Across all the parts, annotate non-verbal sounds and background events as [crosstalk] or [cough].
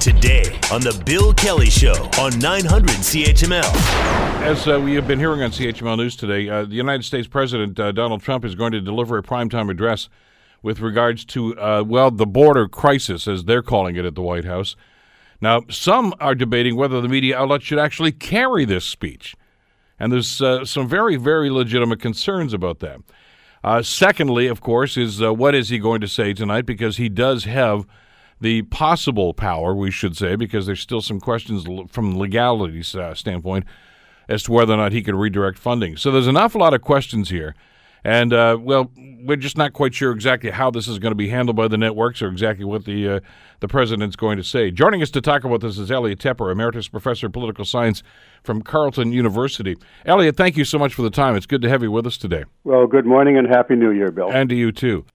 Today on The Bill Kelly Show on 900 CHML. As uh, we have been hearing on CHML News today, uh, the United States President uh, Donald Trump is going to deliver a primetime address with regards to, uh, well, the border crisis, as they're calling it at the White House. Now, some are debating whether the media outlet should actually carry this speech. And there's uh, some very, very legitimate concerns about that. Uh, secondly, of course, is uh, what is he going to say tonight? Because he does have the possible power, we should say, because there's still some questions from legality uh, standpoint as to whether or not he could redirect funding. So there's an awful lot of questions here. And, uh, well, we're just not quite sure exactly how this is going to be handled by the networks or exactly what the uh, the president's going to say. Joining us to talk about this is Elliot Tepper, Emeritus Professor of Political Science from Carleton University. Elliot, thank you so much for the time. It's good to have you with us today. Well, good morning and Happy New Year, Bill. And to you, too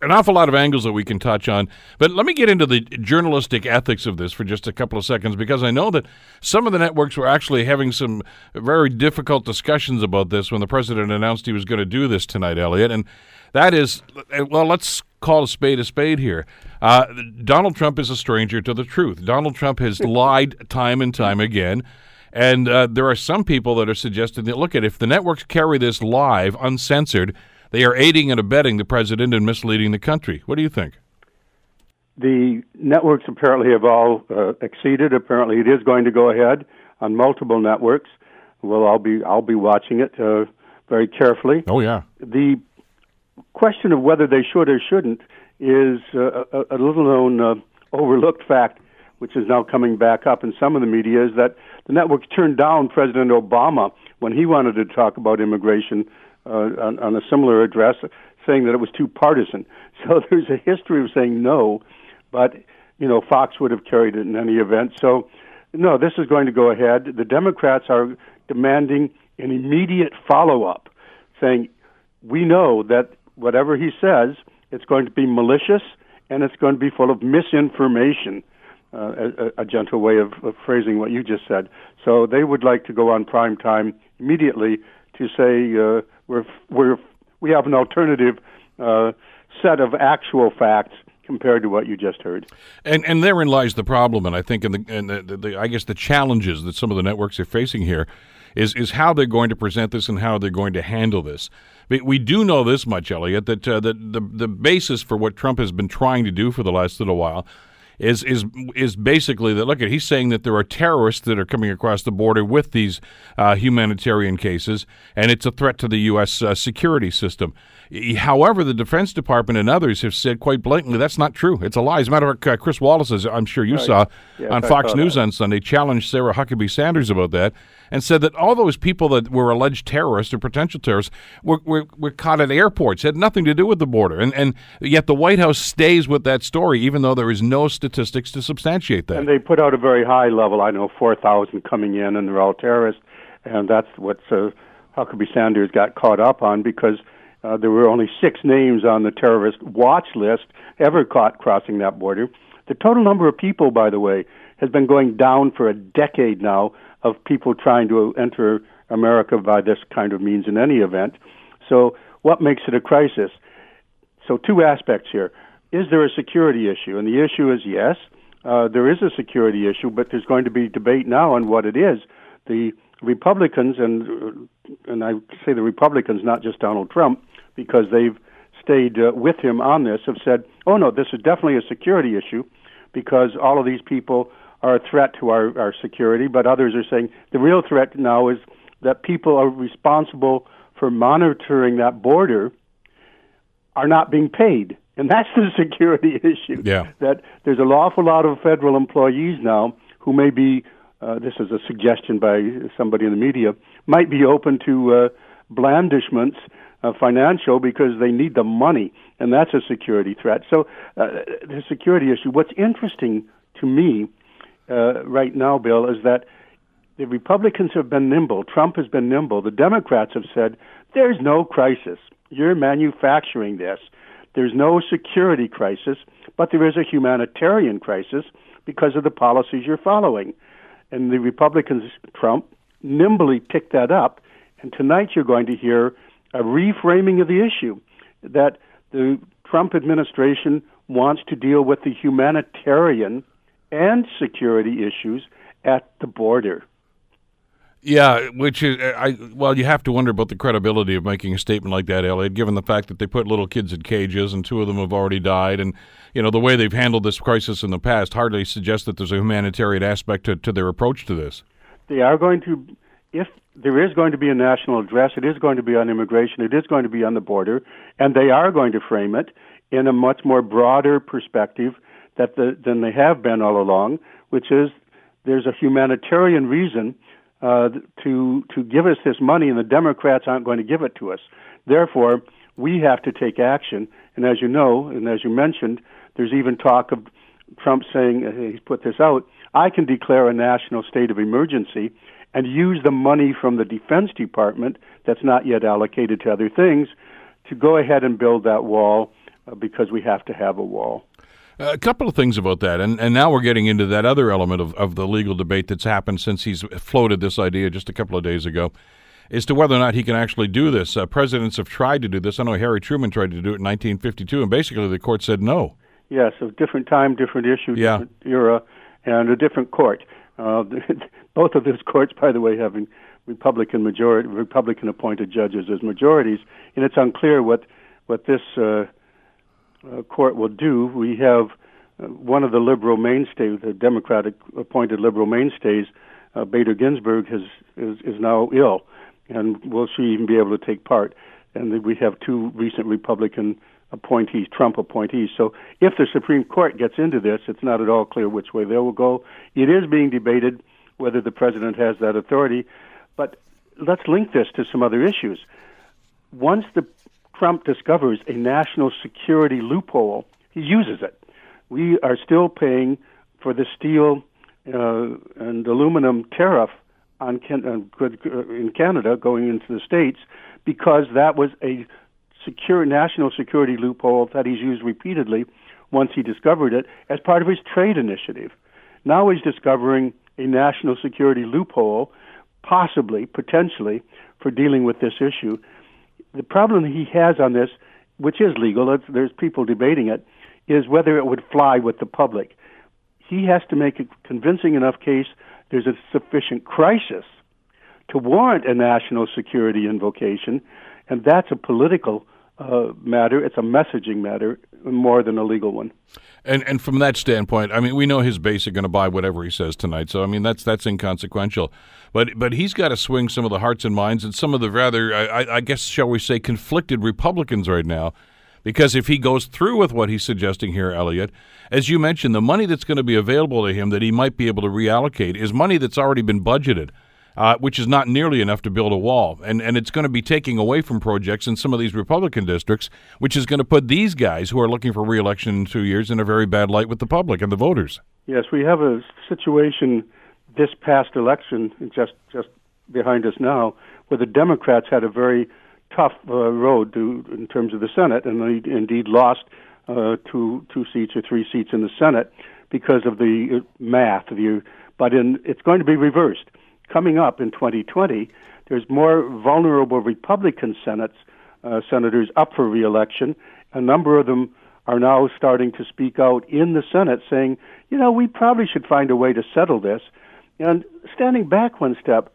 an awful lot of angles that we can touch on. But let me get into the journalistic ethics of this for just a couple of seconds because I know that some of the networks were actually having some very difficult discussions about this when the president announced he was going to do this tonight, Elliot. And that is, well, let's call a spade a spade here. Uh, Donald Trump is a stranger to the truth. Donald Trump has [laughs] lied time and time again. And uh, there are some people that are suggesting that, look, at if the networks carry this live, uncensored, they are aiding and abetting the president and misleading the country. What do you think? The networks apparently have all uh, exceeded. Apparently, it is going to go ahead on multiple networks. Well, I'll be I'll be watching it uh, very carefully. Oh yeah. The question of whether they should or shouldn't is uh, a, a, little known uh, overlooked fact, which is now coming back up in some of the media, is that the networks turned down President Obama when he wanted to talk about immigration uh, on, on a similar address, saying that it was too partisan. [laughs] So there's a history of saying no, but you know Fox would have carried it in any event. So no, this is going to go ahead. The Democrats are demanding an immediate follow up, saying we know that whatever he says, it's going to be malicious and it's going to be full of misinformation. Uh, a, a, gentle way of, of phrasing what you just said. So they would like to go on prime time immediately to say uh, we're, we're, we have an alternative uh, set of actual facts compared to what you just heard. And and therein lies the problem, and I think in the, in the, the, the, I guess the challenges that some of the networks are facing here is is how they're going to present this and how they're going to handle this. We do know this much, Elliot, that uh, that the the basis for what Trump has been trying to do for the last little while is is is basically that. Look at he's saying that there are terrorists that are coming across the border with these uh, humanitarian cases, and it's a threat to the U.S. Uh, security system. However, the Defense Department and others have said quite blatantly that's not true. It's a lie. As a matter of fact, Chris Wallace, as I'm sure you right. saw yes, on Fox News that. on Sunday, challenged Sarah Huckabee Sanders about that and said that all those people that were alleged terrorists or potential terrorists were, were, were caught at airports, had nothing to do with the border. And, and yet the White House stays with that story, even though there is no statistics to substantiate that. And they put out a very high level, I know, 4,000 coming in, and they're all terrorists. And that's what uh, Huckabee Sanders got caught up on because – uh, there were only six names on the terrorist watch list ever caught crossing that border. The total number of people, by the way, has been going down for a decade now of people trying to enter America by this kind of means in any event. So, what makes it a crisis? So, two aspects here. Is there a security issue? And the issue is yes, uh, there is a security issue, but there's going to be debate now on what it is. The Republicans, and and I say the Republicans, not just Donald Trump, because they've stayed uh, with him on this, have said, "Oh no, this is definitely a security issue," because all of these people are a threat to our, our security. But others are saying the real threat now is that people are responsible for monitoring that border are not being paid. And that's the [laughs] security issue. Yeah. That there's an awful lot of federal employees now who may be uh, this is a suggestion by somebody in the media, might be open to uh, blandishments uh, financial because they need the money, and that's a security threat. So, uh, the security issue. What's interesting to me uh, right now, Bill, is that the Republicans have been nimble. Trump has been nimble. The Democrats have said there's no crisis. You're manufacturing this. There's no security crisis, but there is a humanitarian crisis because of the policies you're following. And the Republicans, Trump, nimbly picked that up. And tonight you're going to hear a reframing of the issue that the Trump administration wants to deal with the humanitarian and security issues at the border. Yeah, which is, I well, you have to wonder about the credibility of making a statement like that, Elliot, given the fact that they put little kids in cages and two of them have already died, and you know the way they've handled this crisis in the past hardly suggests that there's a humanitarian aspect to, to their approach to this. They are going to, if there is going to be a national address, it is going to be on immigration, it is going to be on the border, and they are going to frame it in a much more broader perspective that the, than they have been all along, which is there's a humanitarian reason uh, to to give us this money, and the Democrats aren't going to give it to us. Therefore, we have to take action. And as you know, and as you mentioned, there's even talk of Trump saying uh, he's put this out. I can declare a national state of emergency and use the money from the Defense Department that's not yet allocated to other things to go ahead and build that wall uh, because we have to have a wall. A couple of things about that, and, and now we're getting into that other element of, of the legal debate that's happened since he's floated this idea just a couple of days ago, as to whether or not he can actually do this. Uh, presidents have tried to do this. I know Harry Truman tried to do it in 1952, and basically the court said no. Yes, a different time, different issue, yeah. different era, and a different court. Uh, [laughs] both of those courts, by the way, having Republican majority, Republican appointed judges as majorities, and it's unclear what what this. Uh, uh, court will do. We have uh, one of the liberal mainstays, the Democratic appointed liberal mainstays, uh, Bader Ginsburg, has, is, is now ill, and will she even be able to take part? And we have two recent Republican appointees, Trump appointees. So if the Supreme Court gets into this, it's not at all clear which way they will go. It is being debated whether the president has that authority. But let's link this to some other issues. Once the Trump discovers a national security loophole, he uses it. We are still paying for the steel uh, and aluminum tariff on can- uh, in Canada going into the states because that was a secure national security loophole that he's used repeatedly once he discovered it as part of his trade initiative. Now he's discovering a national security loophole, possibly, potentially, for dealing with this issue the problem he has on this, which is legal, there's people debating it, is whether it would fly with the public. He has to make a convincing enough case there's a sufficient crisis to warrant a national security invocation, and that's a political uh, matter. It's a messaging matter more than a legal one. And and from that standpoint, I mean, we know his base are going to buy whatever he says tonight. So I mean, that's that's inconsequential. But but he's got to swing some of the hearts and minds and some of the rather, I, I guess, shall we say, conflicted Republicans right now. Because if he goes through with what he's suggesting here, Elliot, as you mentioned, the money that's going to be available to him that he might be able to reallocate is money that's already been budgeted uh, which is not nearly enough to build a wall. And, and it's going to be taking away from projects in some of these Republican districts, which is going to put these guys who are looking for reelection in two years in a very bad light with the public and the voters. Yes, we have a situation this past election, just just behind us now, where the Democrats had a very tough uh, road to, in terms of the Senate, and they indeed lost uh, two two seats or three seats in the Senate because of the uh, math. The, but in, it's going to be reversed coming up in 2020, there's more vulnerable Republican senates, uh, senators up for reelection. A number of them are now starting to speak out in the Senate, saying, you know, we probably should find a way to settle this. And standing back one step,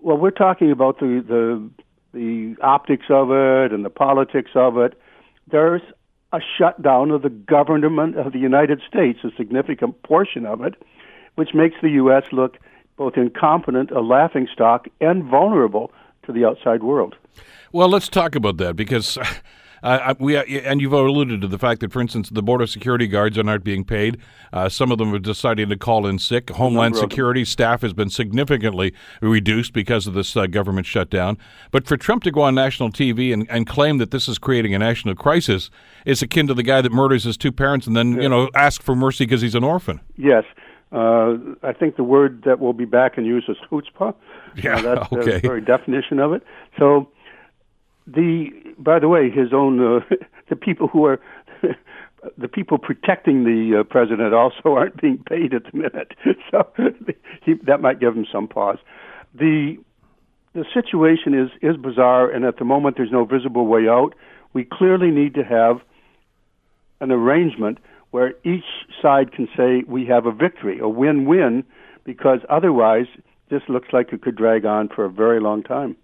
well, we're talking about the the the optics of it and the politics of it. There's a shutdown of the government of the United States, a significant portion of it, which makes the U.S. look both incompetent, a laughing stock, and vulnerable to the outside world. Well, let's talk about that because. [laughs] Uh, we and you've alluded to the fact that, for instance, the border security guards are not being paid. Uh, some of them are deciding to call in sick. Homeland Security staff has been significantly reduced because of this uh, government shutdown. But for Trump to go on national TV and, and claim that this is creating a national crisis is akin to the guy that murders his two parents and then yeah. you know ask for mercy because he's an orphan. Yes, uh, I think the word that will be back in use is chutzpah. Yeah, uh, that's okay. the very definition of it. So, the by the way, his own uh, [laughs] the people who are [laughs] the people protecting the uh, president also [laughs] aren't being paid at the minute, so he, that might give him some pause. The the situation is is bizarre, and at the moment there's no visible way out. We clearly need to have an arrangement where each side can say we have a victory, a win-win, because otherwise this looks like it could drag on for a very long time.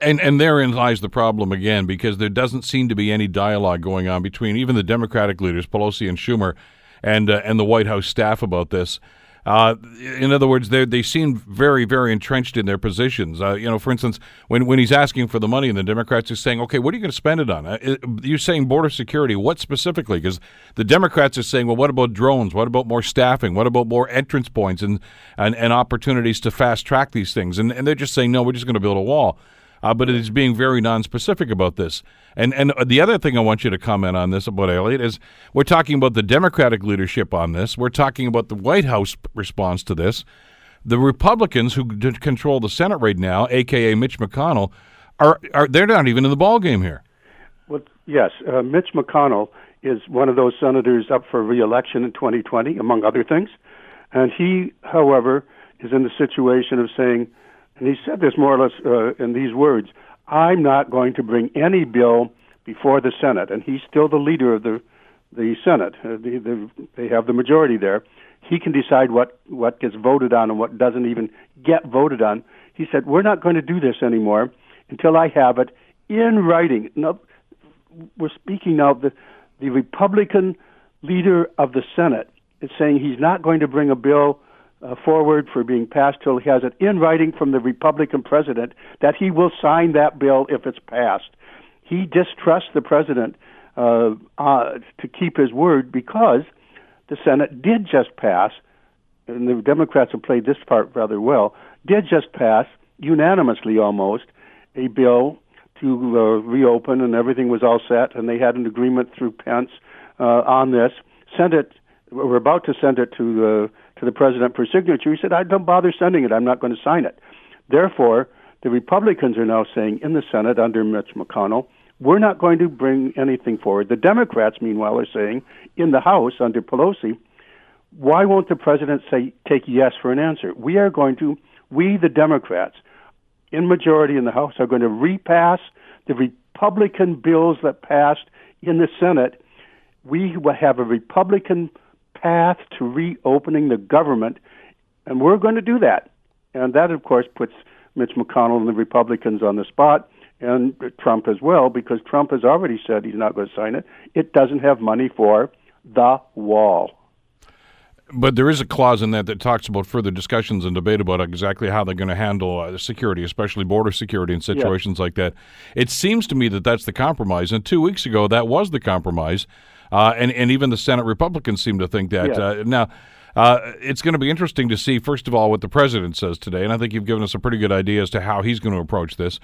And and therein lies the problem again, because there doesn't seem to be any dialogue going on between even the Democratic leaders, Pelosi and Schumer, and uh, and the White House staff about this. Uh, in other words, they they seem very very entrenched in their positions. Uh, you know, for instance, when when he's asking for the money, and the Democrats are saying, "Okay, what are you going to spend it on?" Uh, you're saying border security. What specifically? Because the Democrats are saying, "Well, what about drones? What about more staffing? What about more entrance points and and, and opportunities to fast track these things?" And and they're just saying, "No, we're just going to build a wall." Uh, but it is being very nonspecific about this. And and the other thing I want you to comment on this about Elliot is we're talking about the Democratic leadership on this. We're talking about the White House response to this. The Republicans who control the Senate right now, aka Mitch McConnell, are are they're not even in the ball game here. Well, yes, uh, Mitch McConnell is one of those senators up for reelection in 2020, among other things, and he, however, is in the situation of saying and he said this more or less uh, in these words I'm not going to bring any bill before the Senate. And he's still the leader of the, the Senate. Uh, the, the, they have the majority there. He can decide what, what gets voted on and what doesn't even get voted on. He said, We're not going to do this anymore until I have it in writing. Now, we're speaking now of the, the Republican leader of the Senate is saying he's not going to bring a bill uh, forward for being passed till he has it in writing from the Republican president that he will sign that bill if it's passed. He distrusts the president uh, uh, to keep his word because the Senate did just pass, and the Democrats have played this part rather well, did just pass unanimously almost a bill to uh, reopen, and everything was all set, and they had an agreement through Pence uh, on this. Sent it. We're about to send it to the to the president for signature. He said, I don't bother sending it. I'm not going to sign it. Therefore, the Republicans are now saying in the Senate under Mitch McConnell, we're not going to bring anything forward. The Democrats, meanwhile, are saying in the House under Pelosi, why won't the president say take yes for an answer? We are going to, we the Democrats, in majority in the House, are going to repass the Republican bills that passed in the Senate. We will have a Republican path to reopening the government, and we're going to do that. And that, of course, puts Mitch McConnell and the Republicans on the spot, and Trump as well, because Trump has already said he's not going to sign it. It doesn't have money for the wall. But there is a clause in that that talks about further discussions and debate about exactly how they're going to handle uh, security, especially border security in situations like that. It seems to me that that's the compromise. And two weeks ago, that was the compromise. Uh, and, and even the Senate Republicans seem to think that. Uh, now, uh, it's going to be interesting to see, first of all, what the president says today. And I think you've given us a pretty good idea as to how he's going to approach this.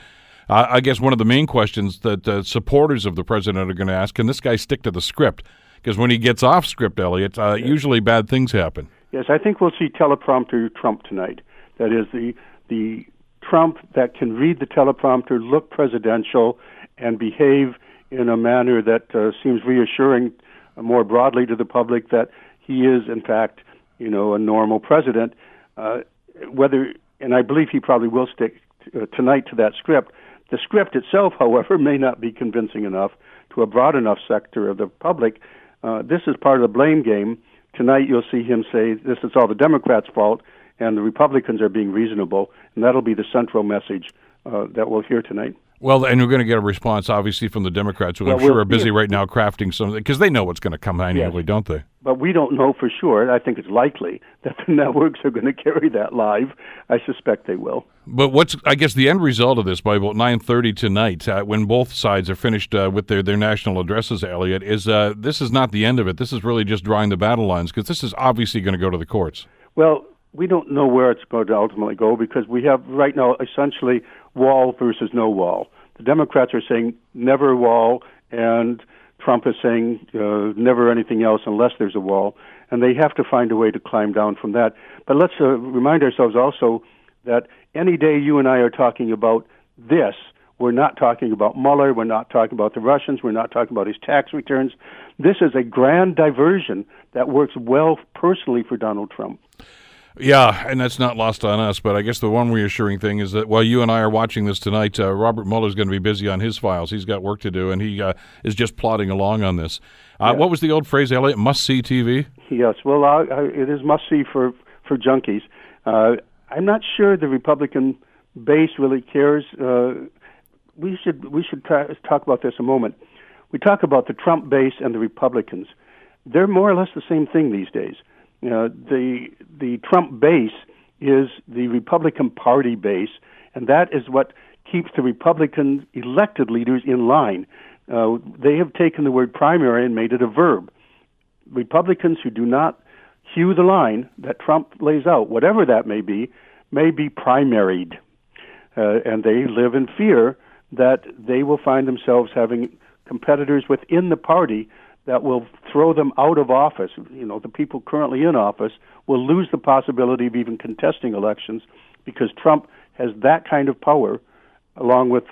Uh, I guess one of the main questions that uh, supporters of the president are going to ask can this guy stick to the script? Because when he gets off script, Elliot, uh, usually bad things happen. Yes, I think we'll see teleprompter Trump tonight. That is the the Trump that can read the teleprompter, look presidential, and behave in a manner that uh, seems reassuring more broadly to the public that he is, in fact, you know, a normal president. Uh, whether, and I believe he probably will stick t- uh, tonight to that script. The script itself, however, [laughs] may not be convincing enough to a broad enough sector of the public. Uh, this is part of the blame game. Tonight, you'll see him say this is all the Democrats' fault, and the Republicans are being reasonable, and that'll be the central message uh, that we'll hear tonight. Well, and we're going to get a response, obviously, from the Democrats, who well, I'm sure are busy right now crafting something because they know what's going to come anyway, yes. don't they? But we don't know for sure. I think it's likely that the [laughs] networks are going to carry that live. I suspect they will. But what's, I guess, the end result of this by about 9:30 tonight, uh, when both sides are finished uh, with their, their national addresses, Elliot, is uh, this is not the end of it. This is really just drawing the battle lines because this is obviously going to go to the courts. Well, we don't know where it's going to ultimately go because we have right now essentially wall versus no wall. The Democrats are saying never wall, and Trump is saying uh, never anything else unless there's a wall, and they have to find a way to climb down from that. But let's uh, remind ourselves also that any day you and I are talking about this, we're not talking about Mueller, we're not talking about the Russians, we're not talking about his tax returns. This is a grand diversion that works well personally for Donald Trump. Yeah, and that's not lost on us. But I guess the one reassuring thing is that while you and I are watching this tonight, uh, Robert Mueller's going to be busy on his files. He's got work to do, and he uh, is just plodding along on this. Uh, What was the old phrase, Elliot? Must see TV. Yes, well, I, I, it is must see for for junkies. Uh, I'm not sure the Republican base really cares. Uh, we should we should ta- talk about this a moment. We talk about the Trump base and the Republicans. They're more or less the same thing these days. Uh, the the Trump base is the Republican Party base, and that is what keeps the Republican elected leaders in line. Uh, they have taken the word primary and made it a verb. Republicans who do not hew the line that Trump lays out, whatever that may be, may be primaried. Uh, and they live in fear that they will find themselves having competitors within the party that will throw them out of office. You know, the people currently in office will lose the possibility of even contesting elections because Trump has that kind of power, along with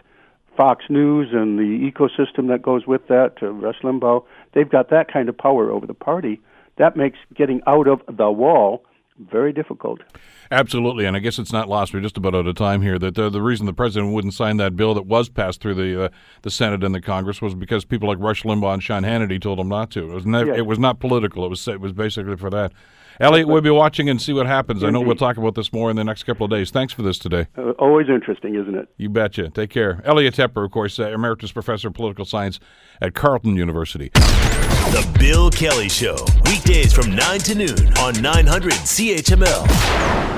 Fox News and the ecosystem that goes with that, to Rush Limbaugh. They've got that kind of power over the party. That makes getting out of the wall very difficult. Absolutely, and I guess it's not lost. We're just about out of time here. That the, the reason the president wouldn't sign that bill that was passed through the uh, the Senate and the Congress was because people like Rush Limbaugh and Sean Hannity told him not to. It was never, Yes. it was not political. It was it was basically for that. Elliot, we'll be watching and see what happens. I know we'll talk about this more in the next couple of days. Thanks for this today. Uh, always interesting, isn't it? You betcha. Take care. Elliot Tepper, of course, uh, emeritus professor of political science at Carleton University. The Bill Kelly Show. Weekdays from 9 to noon on 900 CHML.